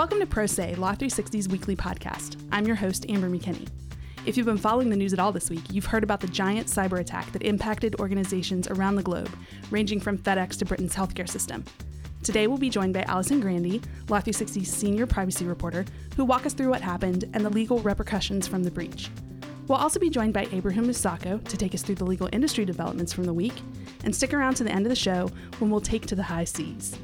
Welcome to Pro Say, Law 360's weekly podcast. I'm your host, Amber McKinney. If you've been following the news at all this week, you've heard about the giant cyber attack that impacted organizations around the globe, ranging from FedEx to Britain's healthcare system. Today, we'll be joined by Allison Grande, Law 360's senior privacy reporter, who walk us through what happened and the legal repercussions from the breach. We'll also be joined by Abraham Musako to take us through the legal industry developments from the week, and stick around to the end of the show when we'll take to the high seas.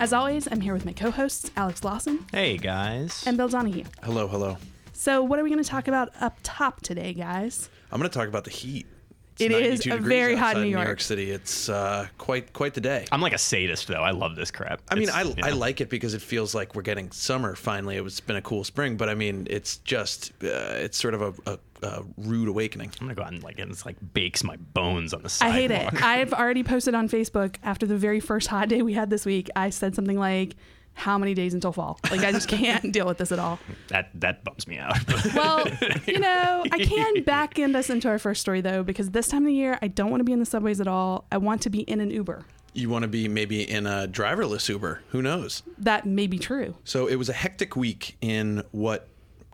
As always, I'm here with my co hosts, Alex Lawson Hey guys. and Bill Donahue. Hello, hello. So, what are we going to talk about up top today, guys? I'm going to talk about the heat. It's It is 92 a degrees very hot outside New New York. York City. It's uh, quite quite the day. I'm like a sadist though. I love this crap. I mean, It's, I, you I know. like it because it feels like we're getting summer finally. It was been a cool spring, but I mean, it's just uh, it's sort of a, a, a rude awakening. I'm gonna go out and like and it's like bakes my bones on the side. I hate it. I've already posted on Facebook after the very first hot day we had this week. I said something like, How many days until fall? Like, I just can't deal with this at all. That that bums me out. Well, you know, I can back end us into our first story, though, because this time of the year, I don't want to be in the subways at all. I want to be in an Uber. You want to be maybe in a driverless Uber? Who knows? That may be true. So it was a hectic week in what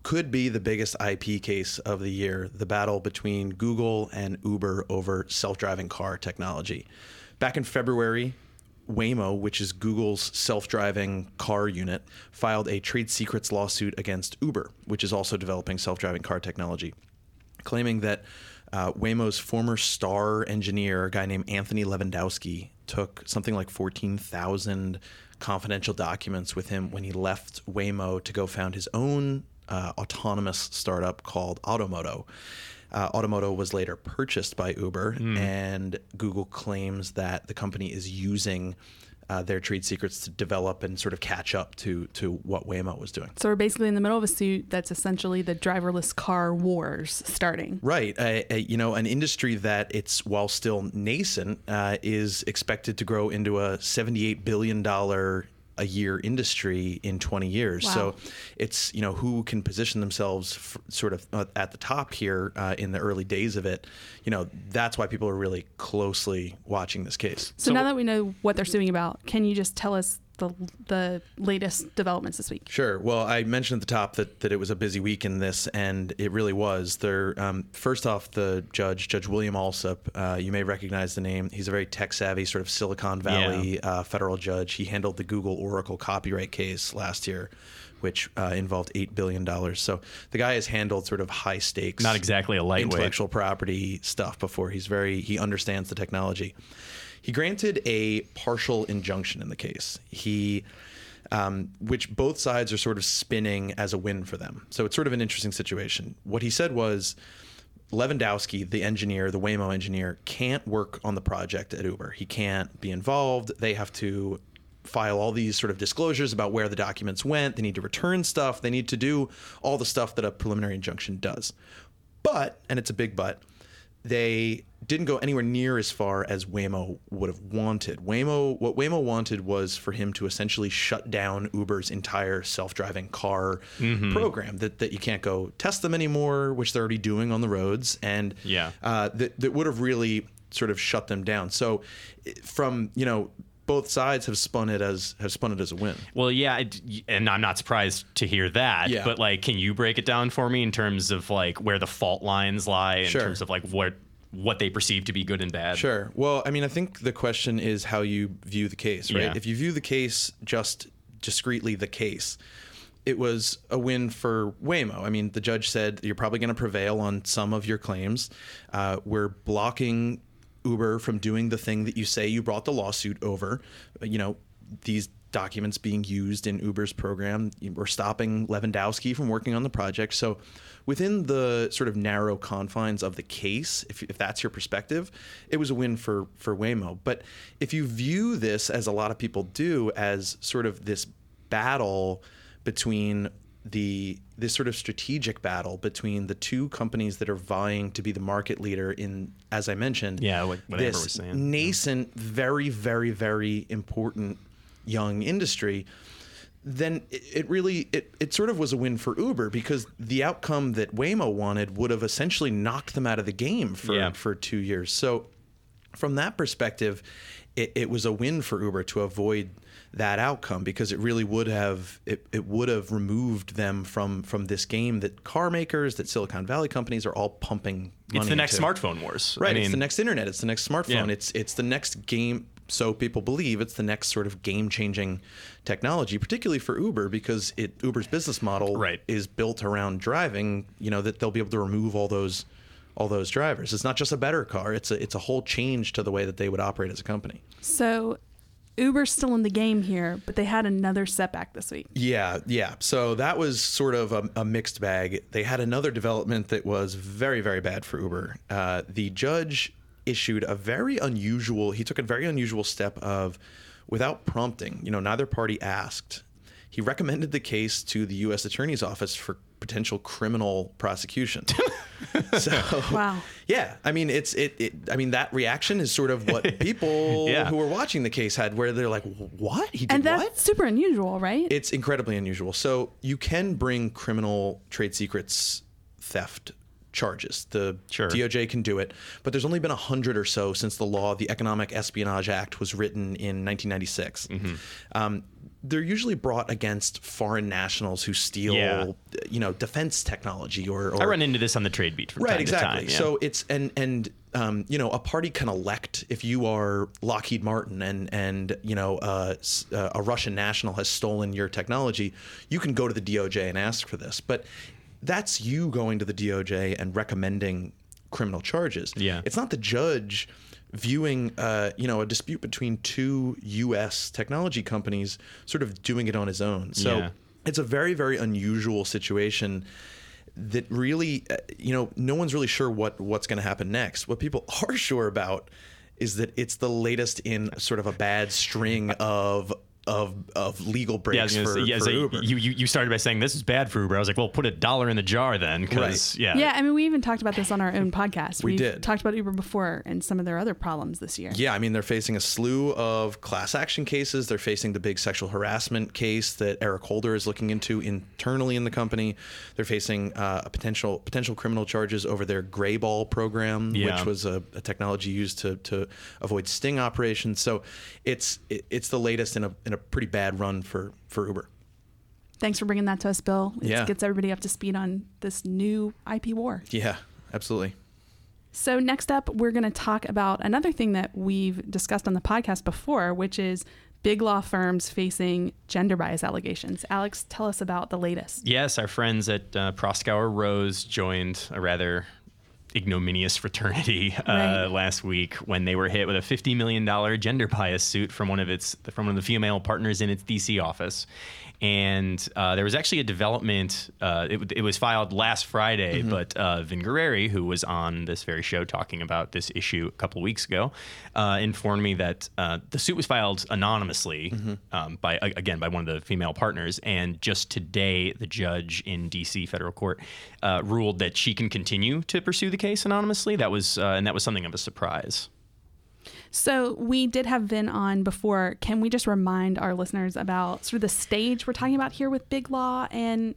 could be the biggest IP case of the year the battle between Google and Uber over self driving car technology. Back in February, Waymo, which is Google's self driving car unit, filed a trade secrets lawsuit against Uber, which is also developing self driving car technology, claiming that uh, Waymo's former star engineer, a guy named Anthony Levandowski, took something like 14,000 confidential documents with him when he left Waymo to go found his own uh, autonomous startup called Ottomotto. Uh, Ottomotto was later purchased by Uber, and Google claims that the company is using uh, their trade secrets to develop and sort of catch up to to what Waymo was doing. So we're basically in the middle of a suit that's essentially the driverless car wars starting. Right. Uh, uh, you know, an industry that it's while still nascent uh, is expected to grow into a $78 billion a year industry in 20 years. Wow. So it's, you know, who can position themselves f- sort of uh, at the top here uh, in the early days of it. You know, that's why people are really closely watching this case. So, now that we know what they're suing about, can you just tell us the the latest developments this week? Sure. Well, I mentioned at the top that, that it was a busy week in this, and it really was. There, um, first off, the judge, Judge William Alsup, uh, you may recognize the name. He's a very tech savvy, sort of Silicon Valley uh, federal judge. He handled the Google Oracle copyright case last year, which uh, involved eight billion dollars. So the guy has handled sort of high stakes, Not exactly a lightweight. intellectual property stuff before. He's very he understands the technology. He granted a partial injunction in the case. He um, which both sides are sort of spinning as a win for them. So it's sort of an interesting situation. What he said was Levandowski, the engineer, the Waymo engineer, can't work on the project at Uber. He can't be involved. They have to file all these sort of disclosures about where the documents went. They need to return stuff. They need to do all the stuff that a preliminary injunction does. But, and it's a big but, they didn't go anywhere near as far as Waymo would have wanted. Waymo, what Waymo wanted was for him to essentially shut down Uber's entire self-driving car program. That that you can't go test them anymore, which they're already doing on the roads, and Yeah. uh, that that would have really sort of shut them down. So, from you know. Both sides have spun it as have spun it as a win. Well, yeah, and I'm not surprised to hear that. Yeah. But like, can you break it down for me in terms of like where the fault lines lie, in Sure. terms of like what what they perceive to be good and bad? Sure. Well, I mean, I think the question is how you view the case, right? Yeah. If you view the case just discreetly, the case, it was a win for Waymo. I mean, the judge said you're probably going to prevail on some of your claims. Uh, we're blocking Uber from doing the thing that you say you brought the lawsuit over. You know, these documents being used in Uber's program. We're stopping Levandowski from working on the project. So, within the sort of narrow confines of the case, if, if that's your perspective, it was a win for for Waymo. But if you view this as a lot of people do as sort of this battle between the this sort of strategic battle between the two companies that are vying to be the market leader in, as I mentioned, Yeah, what- what Amber this was saying. nascent, very, very, very important young industry, then it, really it, it sort of was a win for Uber because the outcome that Waymo wanted would have essentially knocked them out of the game for Yeah. for two years. So from that perspective, it, it was a win for Uber to avoid that outcome because it really would have it, it would have removed them from from this game that car makers that Silicon Valley companies are all pumping money It's the next into. smartphone wars. Right. I it's the next internet. It's the next smartphone. Yeah. It's it's the next game. So people believe it's the next sort of game-changing technology, particularly for Uber, because it Uber's business model Right. is built around driving. You know that they'll be able to remove all those all those drivers. It's not just a better car. It's a it's a whole change to the way that they would operate as a company. So Uber's still in the game here, but they had another setback this week. Yeah, yeah. So that was sort of a, a mixed bag. They had another development that was very, very bad for Uber. Uh, the judge issued a very unusual. He took a very unusual step of, without prompting. You know, neither party asked. He recommended the case to the U.S. Attorney's Office for potential criminal prosecution. so, Wow. yeah, I mean, it's it, it. I mean, that reaction is sort of what people Yeah. who were watching the case had, where they're like, "What? He did And that's what?" super unusual, right? It's incredibly unusual. So you can bring criminal trade secrets theft charges. The Sure. DOJ can do it, but there's only been a hundred or so since the law, the Economic Espionage Act, was written in 1996. Mm-hmm. Um, they're usually brought against foreign nationals who steal, Yeah. you know, defense technology or, or I run into this on the trade beat from right time exactly to time. yeah. so it's and and um, you know a party can elect if you are lockheed martin and and you know uh, uh, a russian national has stolen your technology you can go to the doj and ask for this but that's you going to the doj and recommending criminal charges Yeah. it's not the judge viewing uh, you know a dispute between two us technology companies sort of doing it on his own so Yeah. it's a very very unusual situation that really uh, you know no one's really sure what what's going to happen next what people are sure about is that it's the latest in sort of a bad string of of of legal yeah, I breaks was gonna for, say, yeah, for so Uber. You, you you started by saying this is bad for Uber. I was like, well, put a dollar in the jar then, because Right. yeah, yeah, I mean, we even talked about this on our own podcast. We We've did. talked about Uber before and some of their other problems this year. Yeah, I mean, they're facing a slew of class action cases. They're facing the big sexual harassment case that Eric Holder is looking into internally in the company. They're facing uh, a potential potential criminal charges over their Greyball program, Yeah. which was a, a technology used to, to avoid sting operations. So it's it, it's the latest in a in a pretty bad run for for Uber. Thanks for bringing that to us, Bill. It Yeah. gets everybody up to speed on this new IP war. Yeah, absolutely. So, next up, we're going to talk about another thing that we've discussed on the podcast before, which is big law firms facing gender bias allegations. Alex, tell us about the latest. Yes, our friends at uh, Proskauer Rose joined a rather ignominious fraternity uh, Right. last week when they were hit with a $50 million gender bias suit from one of its from one of the female partners in its DC office. And uh, there was actually a development. Uh, it, it was filed last Friday, but uh, Vin Gurrieri, who was on this very show talking about this issue a couple weeks ago, uh, informed me that uh, the suit was filed anonymously um, by again by one of the female partners, and just today the judge in D.C. federal court uh, ruled that she can continue to pursue the case anonymously. That was uh, and that was something of a surprise. So, we did have Vin on before. Can we just remind our listeners about sort of the stage we're talking about here with big law and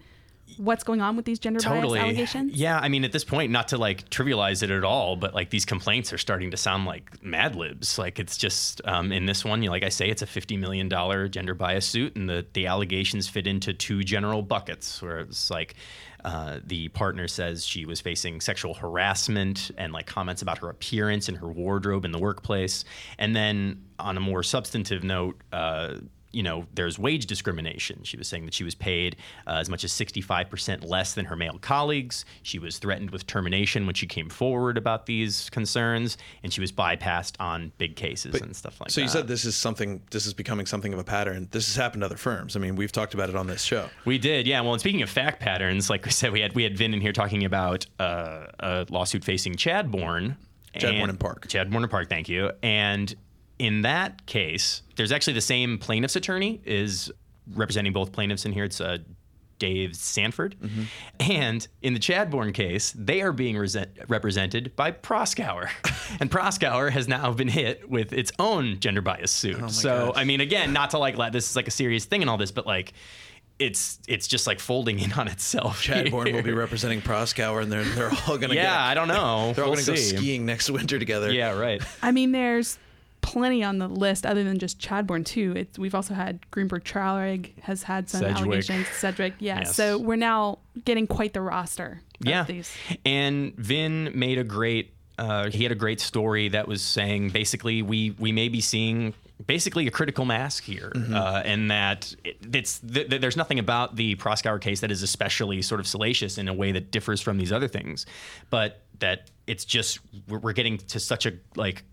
what's going on with these gender bias allegations? Yeah, I mean, at this point, not to like trivialize it at all, but like these complaints are starting to sound like Mad Libs. Like it's just um, in this one, you know, like I say, it's a fifty million dollar gender bias suit, and the the allegations fit into two general buckets, where it's like. Uh, the partner says she was facing sexual harassment and like comments about her appearance and her wardrobe in the workplace. And then on a more substantive note, uh, you know, there's wage discrimination. She was saying that she was paid uh, as much as 65% less than her male colleagues. She was threatened with termination when she came forward about these concerns, and she was bypassed on big cases and stuff like So that. So you said this is something. This is becoming something of a pattern. This has happened to other firms. I mean, we've talked about it on this show. We did, yeah. Well, and speaking of fact patterns, like we said, we had we had Vin in here talking about uh, a lawsuit facing Chadbourne. Chadbourne and Parke. Chadbourne and Parke, thank you. And in that case, there's actually the same plaintiff's attorney is representing both plaintiffs in here. It's uh, Dave Sanford. Mm-hmm. And in the Chadbourne case, they are being resent- represented by Proskauer. and Proskauer has now been hit with its own gender bias suit. so, Oh gosh. I mean, again, not to like let this is like a serious thing and all this, but like it's it's just like folding in on itself. Chadbourne will be representing Proskauer, and they're they're all gonna Yeah, get, I don't know. they're all We'll gonna see. go skiing next winter together. Yeah, right. I mean, there's plenty on the list other than just Chadbourne too. It's, we've also had Greenberg Traurig has had some Sedgwick. allegations. Sedgwick, yeah. Yes. So we're now getting quite the roster. Of yeah. These. And Vin made a great. Uh, he had a great story that was saying basically we we may be seeing basically a critical mass here, uh, and that it, it's th- th- there's nothing about the Proskauer case that is especially sort of salacious in a way that differs from these other things, but that it's just we're, we're getting to such a like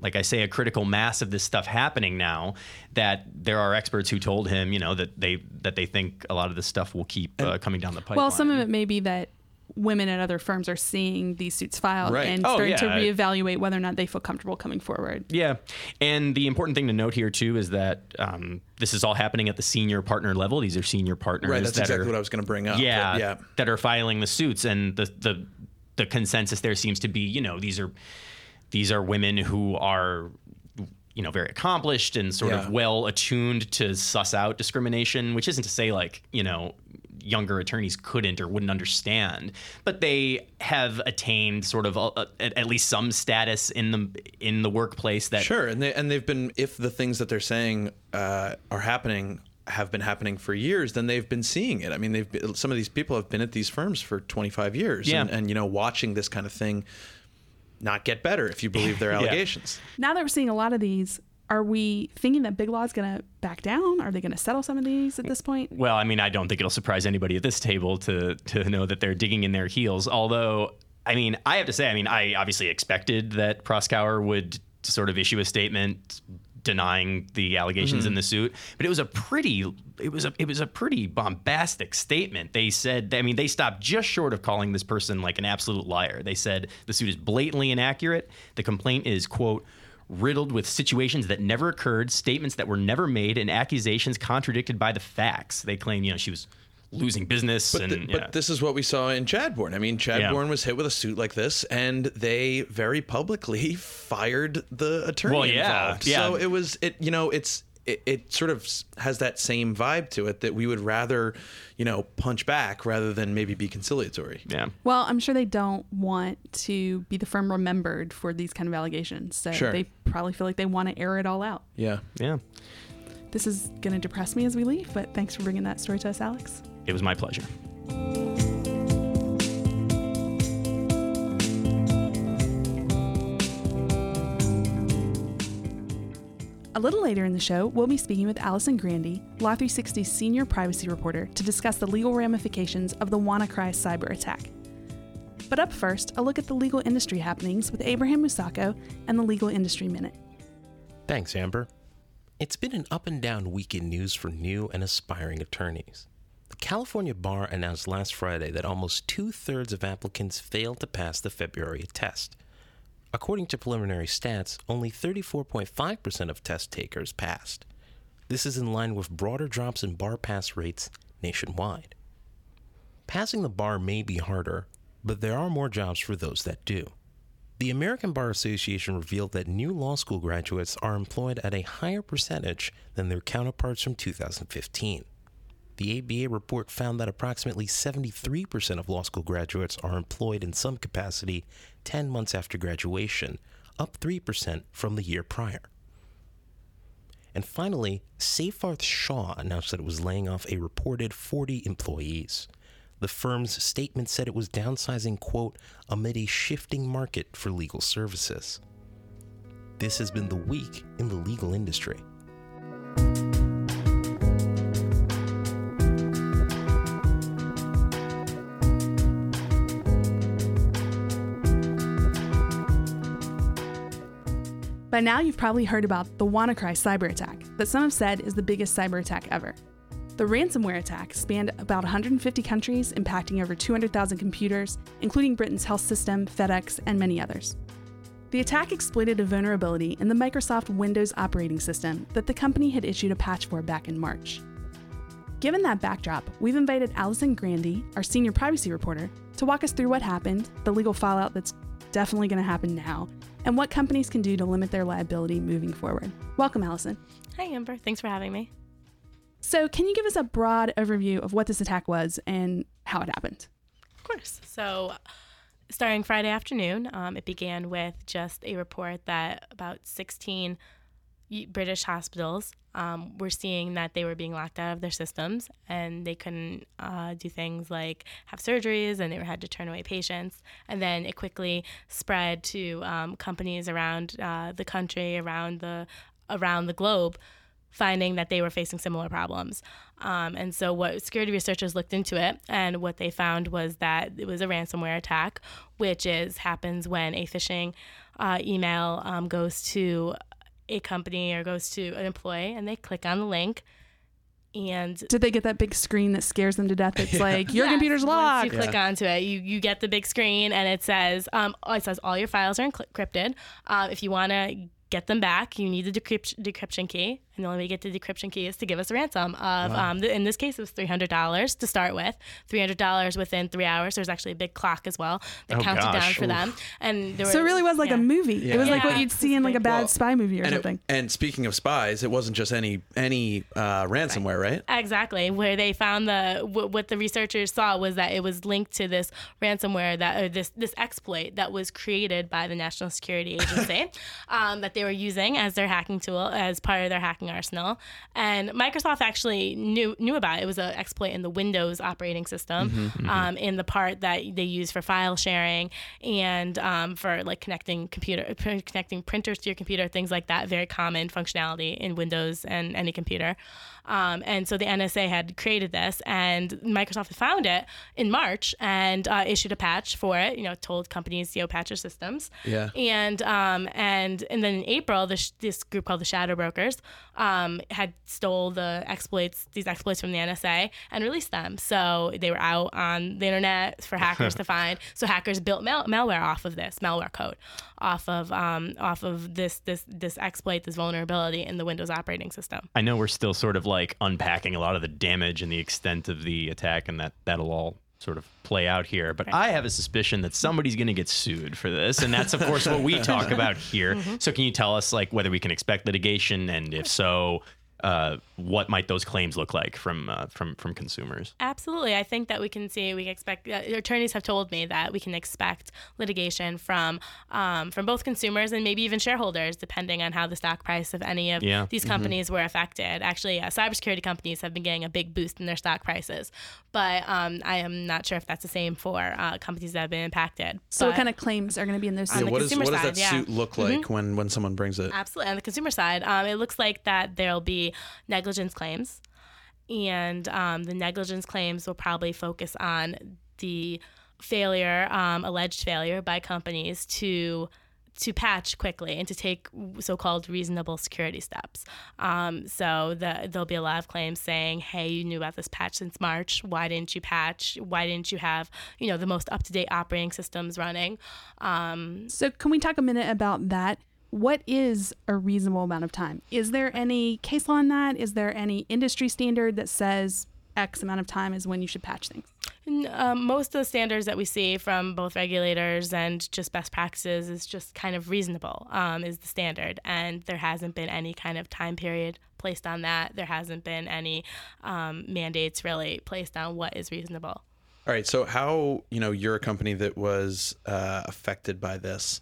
like I say, a critical mass of this stuff happening now that there are experts who told him, you know, that they that they think a lot of this stuff will keep uh, coming down the pipeline. Well, some of it may be that women at other firms are seeing these suits filed Right. and Oh, starting to yeah. reevaluate whether or not they feel comfortable coming forward. Yeah, and the important thing to note here too is that um, this is all happening at the senior partner level. These are senior partners. right. That's that exactly are, what I was going to bring up. Yeah, yeah. that are filing the suits, and the the the consensus there seems to be, you know, these are these are women who are you know very accomplished and sort Yeah. of well attuned to suss out discrimination which isn't to say like you know younger attorneys couldn't or wouldn't understand but they have attained sort of a, a- at, least some status in the in the workplace that Sure, and they and they've been if the things that they're saying uh, are happening have been happening for years, then they've been seeing it. I mean, they've been, some of these people have been at these firms for 25 years, Yeah. and, and you know, watching this kind of thing not get better if you believe their allegations. Now that we're seeing a lot of these, are we thinking that Big Law is going to back down? Are they going to settle some of these at this point? Well, I mean, I don't think it'll surprise anybody at this table to to know that they're digging in their heels. Although, I mean, I have to say, I mean, I obviously expected that Proskauer would sort of issue a statement denying the allegations in mm. the suit, but it was a pretty it was a it was a pretty bombastic statement. They said, I mean, they stopped just short of calling this person like an absolute liar. They said the suit is blatantly inaccurate. The complaint is quote riddled with situations that never occurred, statements that were never made, and accusations contradicted by the facts. They claim, you know, she was losing business But, and the- yeah. but this is what we saw in Chadbourne. I mean, Chadbourne was hit with a suit like this, and they very publicly fired the attorney Well, yeah, involved. yeah. So it was it. You know, it's it, it sort of has that same vibe to it that we would rather, you know, punch back rather than maybe be conciliatory. yeah. Well, I'm sure they don't want to be the firm remembered for these kind of allegations. So Sure. they probably feel like they want to air it all out. Yeah. Yeah. This is going to depress me as we leave, but thanks for bringing that story to us, Alex. It was my pleasure. A little later in the show, we'll be speaking with Allison Grande, Law 360's senior privacy reporter, to discuss the legal ramifications of the WannaCry cyber attack. But up first, a look at the legal industry happenings with Abraham Musako and the Legal Industry Minute. Thanks, Amber. It's been an up and down week in news for new and aspiring attorneys. California Bar announced last Friday that almost two thirds of applicants failed to pass the February test. According to preliminary stats, only 34.5% of test takers passed. This is in line with broader drops in bar pass rates nationwide. Passing the bar may be harder, but there are more jobs for those that do. The American Bar Association revealed that new law school graduates are employed at a higher percentage than their counterparts from 2015. The ABA report found that approximately 73% of law school graduates are employed in some capacity 10 months after graduation, up 3% from the year prior. And finally, Seyfarth Shaw announced that it was laying off a reported 40 employees. The firm's statement said it was downsizing, quote, amid a shifting market for legal services. This has been the week in the legal industry. By now, you've probably heard about the WannaCry cyber attack that some have said is the biggest cyber attack ever. The ransomware attack spanned about 150 countries, impacting over 200,000 computers, including Britain's health system, FedEx, and many others. The attack exploited a vulnerability in the Microsoft Windows operating system that the company had issued a patch for back in March. Given that backdrop, we've invited Allison Grande, our senior privacy reporter, to walk us through what happened, the legal fallout that's definitely going to happen now, and what companies can do to limit their liability moving forward. Welcome, Allison. Hi, Amber. Thanks for having me. So, can you give us a broad overview of what this attack was and how it happened? Of course. So, starting Friday afternoon, um, it began with just a report that about 16 British hospitals um, were seeing that they were being locked out of their systems and they couldn't uh, do things like have surgeries and they had to turn away patients. And then it quickly spread to um, companies around uh, the country, around the around the globe, finding that they were facing similar problems. Um, and so, what security researchers looked into it, and what they found was that it was a ransomware attack, which is happens when a phishing uh, email um, goes to a company or goes to an employee and they click on the link and did they get that big screen that scares them to death it's yeah. like your yes, computer's locked once you click yeah. onto it you, you get the big screen and it says um, it says all your files are encrypted um, if you want to get them back you need the decrypt- decryption key and the only way to get the decryption key is to give us a ransom of, wow. um, in this case, it was $300 to start with. $300 within three hours. There's actually a big clock as well that oh, counted gosh. down for Oof. them. And so it really was like yeah. a movie. Yeah. It was yeah. like what you'd see in like a bad well, spy movie or and something. It, and speaking of spies, it wasn't just any any uh, ransomware, right. right? Exactly. Where they found the w- what the researchers saw was that it was linked to this ransomware that or this this exploit that was created by the National Security Agency um, that they were using as their hacking tool as part of their hacking arsenal. And Microsoft actually knew knew about it. It was an exploit in the Windows operating system, mm-hmm, mm-hmm. Um, in the part that they use for file sharing and um, for like connecting computer connecting printers to your computer, things like that. Very common functionality in Windows and any computer. Um, and so the NSA had created this, and Microsoft found it in March and uh, issued a patch for it. You know, told companies, know, patch your systems. Yeah. And um, and and then in April, this this group called the Shadow Brokers um, had stole the exploits, these exploits from the NSA, and released them. So they were out on the internet for hackers to find. So hackers built mal- malware off of this malware code, off of um, off of this this this exploit, this vulnerability in the Windows operating system. I know we're still sort of like unpacking a lot of the damage and the extent of the attack, and that that'll all sort of play out here. But I have a suspicion that somebody's going to get sued for this, and that's of course what we talk about here. Mm-hmm. So can you tell us like whether we can expect litigation, and if so, uh, what might those claims look like from uh, from from consumers? Absolutely, I think that we can see we expect uh, attorneys have told me that we can expect litigation from um, from both consumers and maybe even shareholders, depending on how the stock price of any of yeah. these mm-hmm. companies mm-hmm. were affected. Actually, uh, cybersecurity companies have been getting a big boost in their stock prices, but um, I am not sure if that's the same for uh, companies that have been impacted. So, but what kind of claims are going to be in those? Yeah, what, is, what does that yeah. suit look like mm-hmm. when when someone brings it? Absolutely, on the consumer side, um, it looks like that there'll be negligence claims. And um, the negligence claims will probably focus on the failure, um, alleged failure by companies to to patch quickly and to take so-called reasonable security steps. Um, so the, there'll be a lot of claims saying, "Hey, you knew about this patch since March. Why didn't you patch? Why didn't you have you know the most up-to-date operating systems running?" Um, so can we talk a minute about that? What is a reasonable amount of time? Is there any case law on that? Is there any industry standard that says X amount of time is when you should patch things? Um, most of the standards that we see from both regulators and just best practices is just kind of reasonable, um, is the standard. And there hasn't been any kind of time period placed on that. There hasn't been any um, mandates really placed on what is reasonable. All right. So, how, you know, you're a company that was uh, affected by this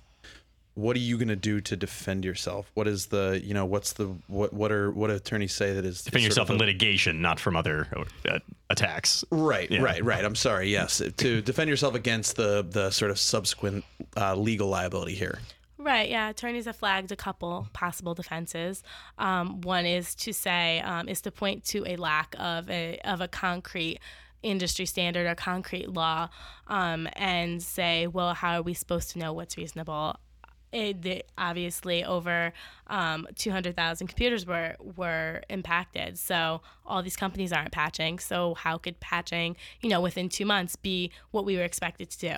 what are you going to do to defend yourself? What is the, you know, what's the, what, what are, what attorneys say that is defend yourself in litigation, not from other uh, attacks. Right, yeah. right, right. I'm sorry. Yes, to defend yourself against the the sort of subsequent uh, legal liability here. Right, yeah. Attorneys have flagged a couple possible defenses. Um, one is to say, um, is to point to a lack of a, of a concrete industry standard or concrete law um, and say, well, how are we supposed to know what's reasonable? It, obviously over um, 200,000 computers were were impacted. So all these companies aren't patching. So how could patching, you know, within two months be what we were expected to do?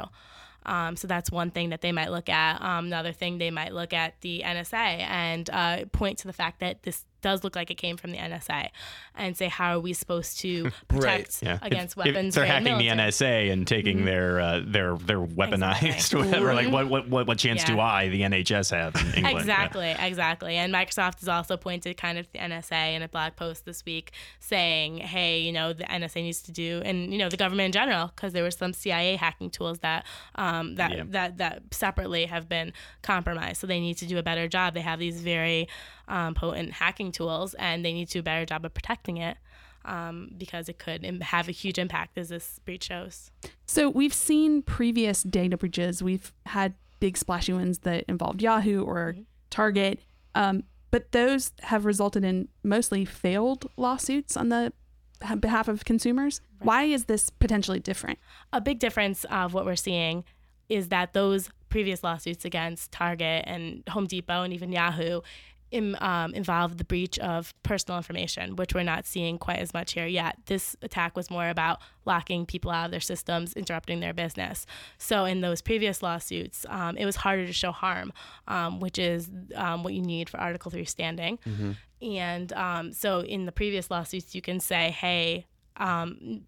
Um, so that's one thing that they might look at. Um, another thing they might look at the NSA and uh, point to the fact that this does look like it came from the NSA, and say how are we supposed to protect Yeah. against If- if weapons? they're grade hacking the? NSA and taking their uh, their their weaponized Exactly. whatever. Like what what what, what chance do I, the NHS, have in England? Yeah. Exactly, exactly. And Microsoft has also pointed kind of the NSA in a blog post this week saying, hey, you know, the NSA needs to do, and, you know, the government in general, because there were some CIA hacking tools that, um, that, Yeah. that, that separately have been compromised. So they need to do a better job. They have these very um, potent hacking tools and they need to do a better job of protecting it. Um, because it could im- have a huge impact, as this breach shows. So we've seen previous data breaches. We've had big splashy ones that involved Yahoo or Target, um, but those have resulted in mostly failed lawsuits on the behalf of consumers. Why is this potentially different? a big difference of what we're seeing is that those previous lawsuits against Target and Home Depot and even Yahoo im, um, involved the breach of personal information, which we're not seeing quite as much here yet. This attack was more about locking people out of their systems, interrupting their business. So in those previous lawsuits, um, it was harder to show harm, um, which is um, what you need for Article 3 standing. And um, so in the previous lawsuits, you can say, hey, um,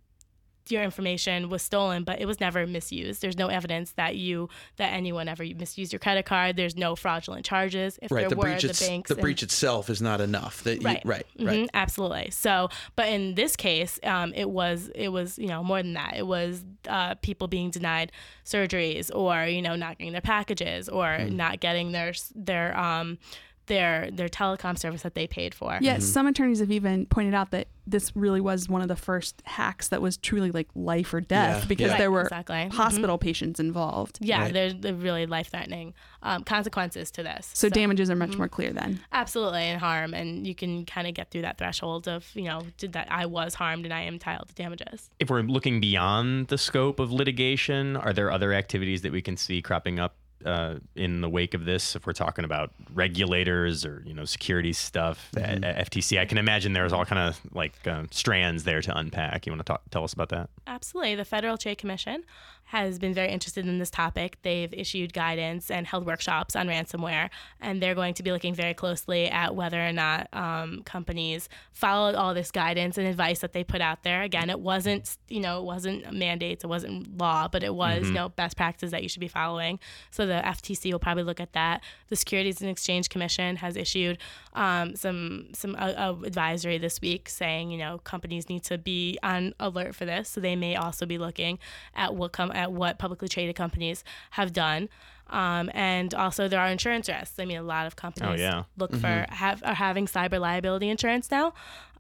your information was stolen, but it was never misused. There's no evidence that you that anyone ever misused your credit card. There's no fraudulent charges. If Right. there The were, breach, the banks the and- breach itself is not enough. That you, Right. right. Right. Mhm, absolutely. So, but in this case, um, it was it was you know more than that. It was uh, people being denied surgeries, or you know not getting their packages, or Hmm. not getting their their um their their telecom service that they paid for. Yes, some attorneys have even pointed out that this really was one of the first hacks that was truly like life or death Yeah, because yeah. there were Exactly. Mhm. hospital patients involved. Yeah, Right. there's the really life threatening um, consequences to this. So, damages are much more clear then. absolutely and harm and you can kind of get through that threshold of you know did that i was harmed and i am entitled to damages If we're looking beyond the scope of litigation, are there other activities that we can see cropping up uh, in the wake of this? If we're talking about regulators or you know security stuff, Mm-hmm. at FTC, I can imagine there's all kind of like uh, strands there to unpack. You want to talk, tell us about that? absolutely the federal trade commission has been very interested in this topic. They've issued guidance and held workshops on ransomware and they're going to be looking very closely at whether or not um, companies followed all this guidance and advice that they put out there. Again it wasn't you know it wasn't mandates it wasn't law but it was you know best practices that you should be following. So the ftc will probably look at that. The securities and exchange commission has issued um, some some uh, uh, advisory this week saying you know companies need to be on alert for this. So they may also be looking at what com- at what publicly traded companies have done um, and also there are insurance risks. I mean, a lot of companies yeah. look for have are having cyber liability insurance now,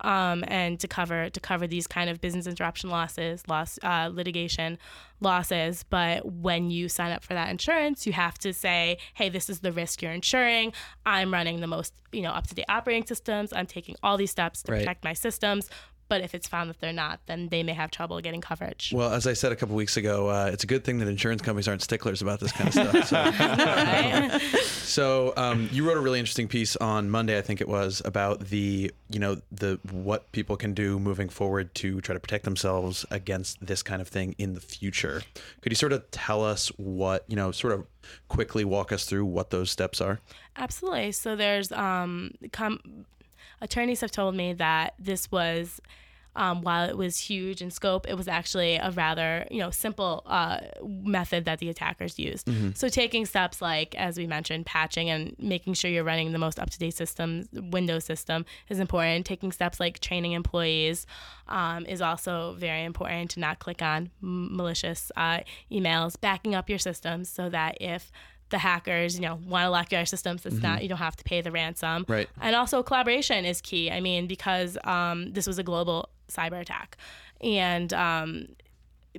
um, and to cover to cover these kind of business interruption losses, loss uh, litigation losses. But when you sign up for that insurance, you have to say, hey, this is the risk you're insuring. I'm running the most you know up to date operating systems. I'm taking all these steps to Right. protect my systems. But if it's found that they're not, then they may have trouble getting coverage. Well, as I said a couple weeks ago, uh, it's a good thing that insurance companies aren't sticklers about this kind of stuff. So, Right? so um, you wrote a really interesting piece on Monday, I think it was, about the you know the what people can do moving forward to try to protect themselves against this kind of thing in the future. Could you sort of tell us what you know, sort of quickly walk us through what those steps are? Absolutely. So there's um, com- attorneys have told me that this was. Um, while it was huge in scope, it was actually a rather you know simple uh, method that the attackers used. So taking steps like, as we mentioned, patching and making sure you're running the most up to date systems, Windows system is important. Taking steps like training employees um, is also very important to not click on m- malicious uh, emails. Backing up your systems so that if the hackers, you know, want to lock your systems. It's not you don't have to pay the ransom. Right. And also collaboration is key. I mean, because um, this was a global cyber attack, and um,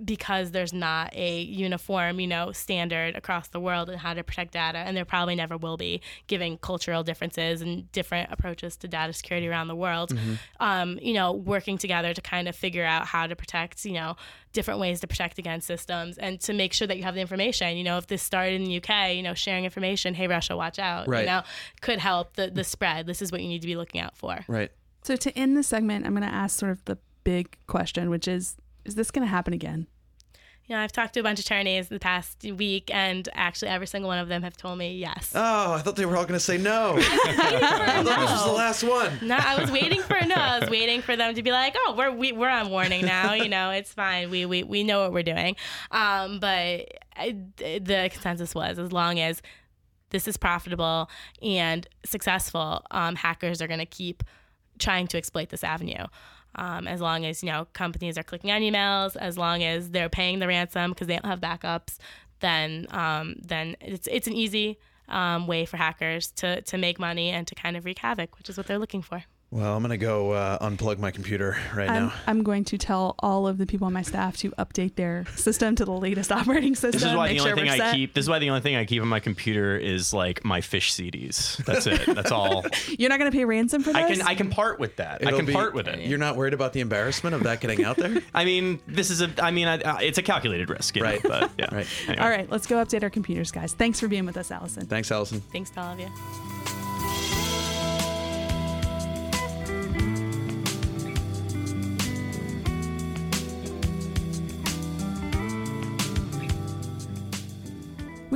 because there's not a uniform, you know, standard across the world in how to protect data, and there probably never will be, given cultural differences and different approaches to data security around the world. Um, you know, working together to kind of figure out how to protect, you know, different ways to protect against systems and to make sure that you have the information. You know, if this started in the UK, you know, sharing information, hey Russia, watch out, Right. you know, could help the the spread. This is what you need to be looking out for. Right. So, to end the segment, I'm going to ask sort of the big question, which is Is this going to happen again? You know, I've talked to a bunch of attorneys the past week, and actually, every single one of them have told me yes. Oh, I thought they were all going to say no. I thought this was the last one. No, I was waiting for no. I was waiting for them to be like, "Oh, we're we, we're on warning now. You know, it's fine. We we, we know what we're doing." Um, but I, the consensus was as long as this is profitable and successful, um, hackers are going to keep trying to exploit this avenue. Um, as long as you know companies are clicking on emails, as long as they're paying the ransom because they don't have backups, then um, then it's it's an easy um, way for hackers to to make money and to kind of wreak havoc, which is what they're looking for. Well, I'm going to go uh, unplug my computer right I'm, now. I'm going to tell all of the people on my staff to update their system to the latest operating system. This is why the only sure thing I set. keep. This is why the only thing I keep on my computer is like my fish CDs. That's it. That's all. You're not going to pay ransom for this. I can I can part with that. I It'll can be- part with it. You're not worried about the embarrassment of that getting out there? I mean, this is a. I mean, I, uh, it's a calculated risk, you know, Right. But yeah. Right. Anyway. all right, let's go update our computers, guys. Thanks for being with us, Allison. Thanks, Allison. Thanks to all of you.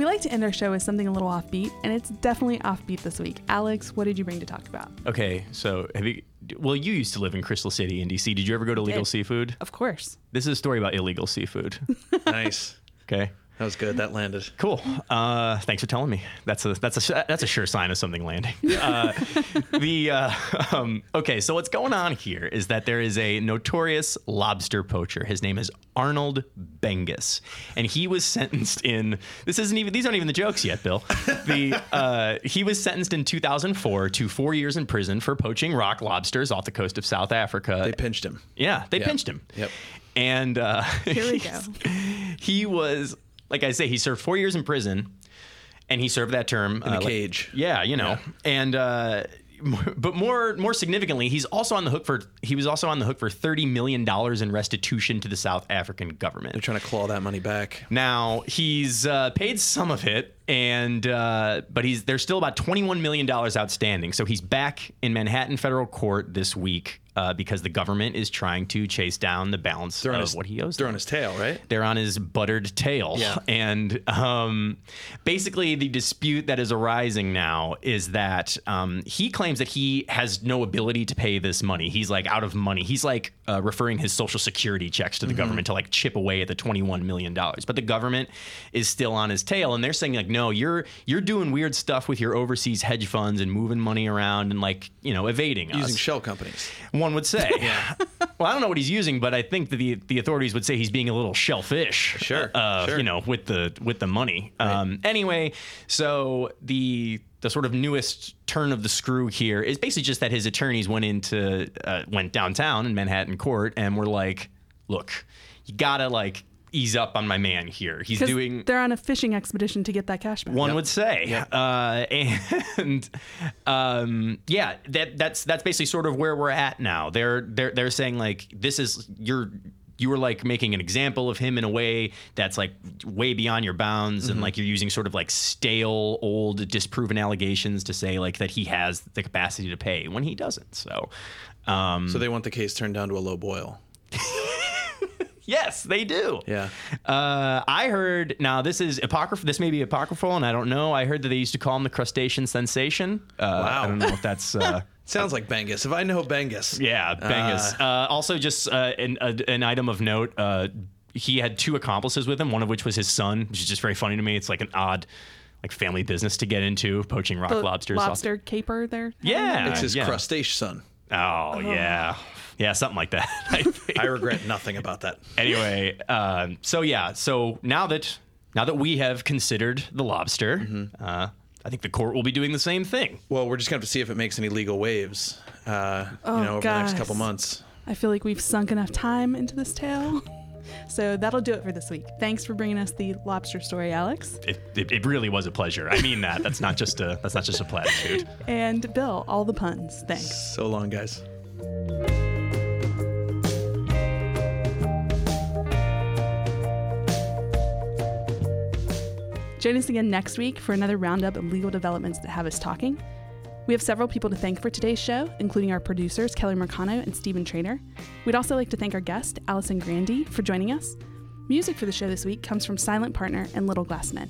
We like to end our show with something a little offbeat, and it's definitely offbeat this week. Alex, what did you bring to talk about? Okay, so have you? Well, you used to live in Crystal City in DC. Did you ever go to Legal. Seafood? Of course. This is a story about illegal seafood. Nice. Okay. That was good. That landed. Cool. Uh, thanks for telling me. That's a that's a that's a sure sign of something landing. Uh, the uh, um, okay. So what's going on here is that there is a notorious lobster poacher. His name is Arnold Bengis, and he was sentenced in. This isn't even. These aren't even the jokes yet, Bill. The uh, he was sentenced in 2004 to four years in prison for poaching rock lobsters off the coast of South Africa. They pinched him. Yeah, they Yep. pinched him. Yep. And uh, Here we go. he was, like I say, he served four years in prison, and he served that term In a uh, like- cage. yeah, you know, and. Uh, but more more significantly, he's also on the hook for he was also on the hook for thirty million dollars in restitution to the South African government. They're trying to claw that money back. Now he's uh, paid some of it, and uh, but he's there's still about 21 million dollars outstanding. So he's back in Manhattan federal court this week uh, because the government is trying to chase down the balance They're of his, what he owes. They're them. on his tail, right? They're on his buttered tail. Yeah. And um, basically, the dispute that is arising now is that um, he claims that he has no ability to pay this money. He's like out of money. He's like uh, referring his social security checks to the government to like chip away at the $21 million. But the government is still on his tail. And they're saying, like, no, you're you're doing weird stuff with your overseas hedge funds and moving money around and like, you know, evading us. Using shell companies. One would say. well, I don't know what he's using, but I think that the the authorities would say he's being a little shellfish. Sure, Uh, sure. You know, with the with the money. Um, anyway, so the the sort of newest turn of the screw here is basically just that his attorneys went into uh, went downtown in Manhattan court and were like, "Look, you gotta like." Ease up on my man here. He's doing they're on a fishing expedition to get that cash back. one would say. Uh, and um, yeah, that that's that's basically sort of where we're at now. They're they're they're saying like this is you're you were like making an example of him in a way that's like way beyond your bounds and like you're using sort of like stale old disproven allegations to say like that he has the capacity to pay when he doesn't so um So they want the case turned down to a low boil. yes they do Yeah. Uh, I heard now this is apocryphal. This may be apocryphal, and I don't know. I heard that they used to call him the crustacean sensation. Uh, Wow. I don't know if that's. Uh, Sounds like Bengis. If I know Bengis. yeah, Bengis. Uh, also, just uh, an, a, an item of note. Uh, he had two accomplices with him. One of which was his son, which is just very funny to me. It's like an odd, like family business to get into, poaching rock The lobsters. off- Lobster caper there. Yeah, It's his yeah. crustacean son. Oh yeah, yeah, something like that. I think. I regret nothing about that. anyway, um, so yeah, so now that now that we have considered the lobster, Mm-hmm. uh, I think the court will be doing the same thing. Well, we're just going to have to see if it makes any legal waves, uh, Oh, you know, over the next couple months. I feel like we've sunk enough time into this tale. So that'll do it for this week. Thanks for bringing us the lobster story, Alex. It, it, it really was a pleasure. I mean that. That's not just a that's not just a platitude. And Bill, all the puns. Thanks. So long, guys. Join us again next week for another roundup of legal developments that have us talking. We have several people to thank for today's show, including our producers, Kelly Mercano and Stephen Trainer. We'd also like to thank our guest, Allison Grande, for joining us. Music for the show this week comes from Silent Partner and Little Glass Men.